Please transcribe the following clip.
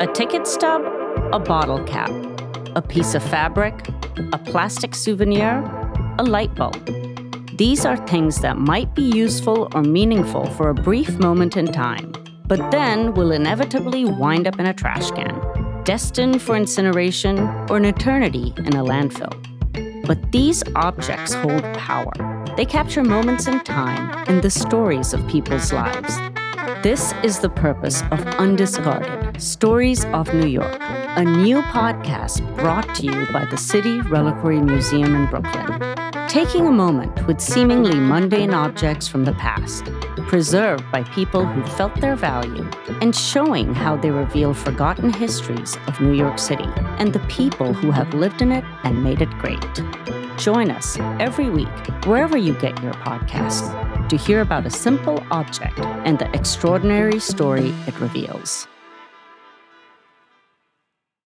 A ticket stub, a bottle cap, a piece of fabric, a plastic souvenir, a light bulb. These are things that might be useful or meaningful for a brief moment in time, but then will inevitably wind up in a trash can, destined for incineration or an eternity in a landfill. But these objects hold power. They capture moments in time and the stories of people's lives. This is the purpose of Undiscarded Stories of New York, a new podcast brought to you by the City Reliquary Museum in Brooklyn. Taking a moment with seemingly mundane objects from the past, preserved by people who felt their value, and showing how they reveal forgotten histories of New York City and the people who have lived in it and made it great. Join us every week, wherever you get your podcasts, to hear about a simple object and the extraordinary story it reveals.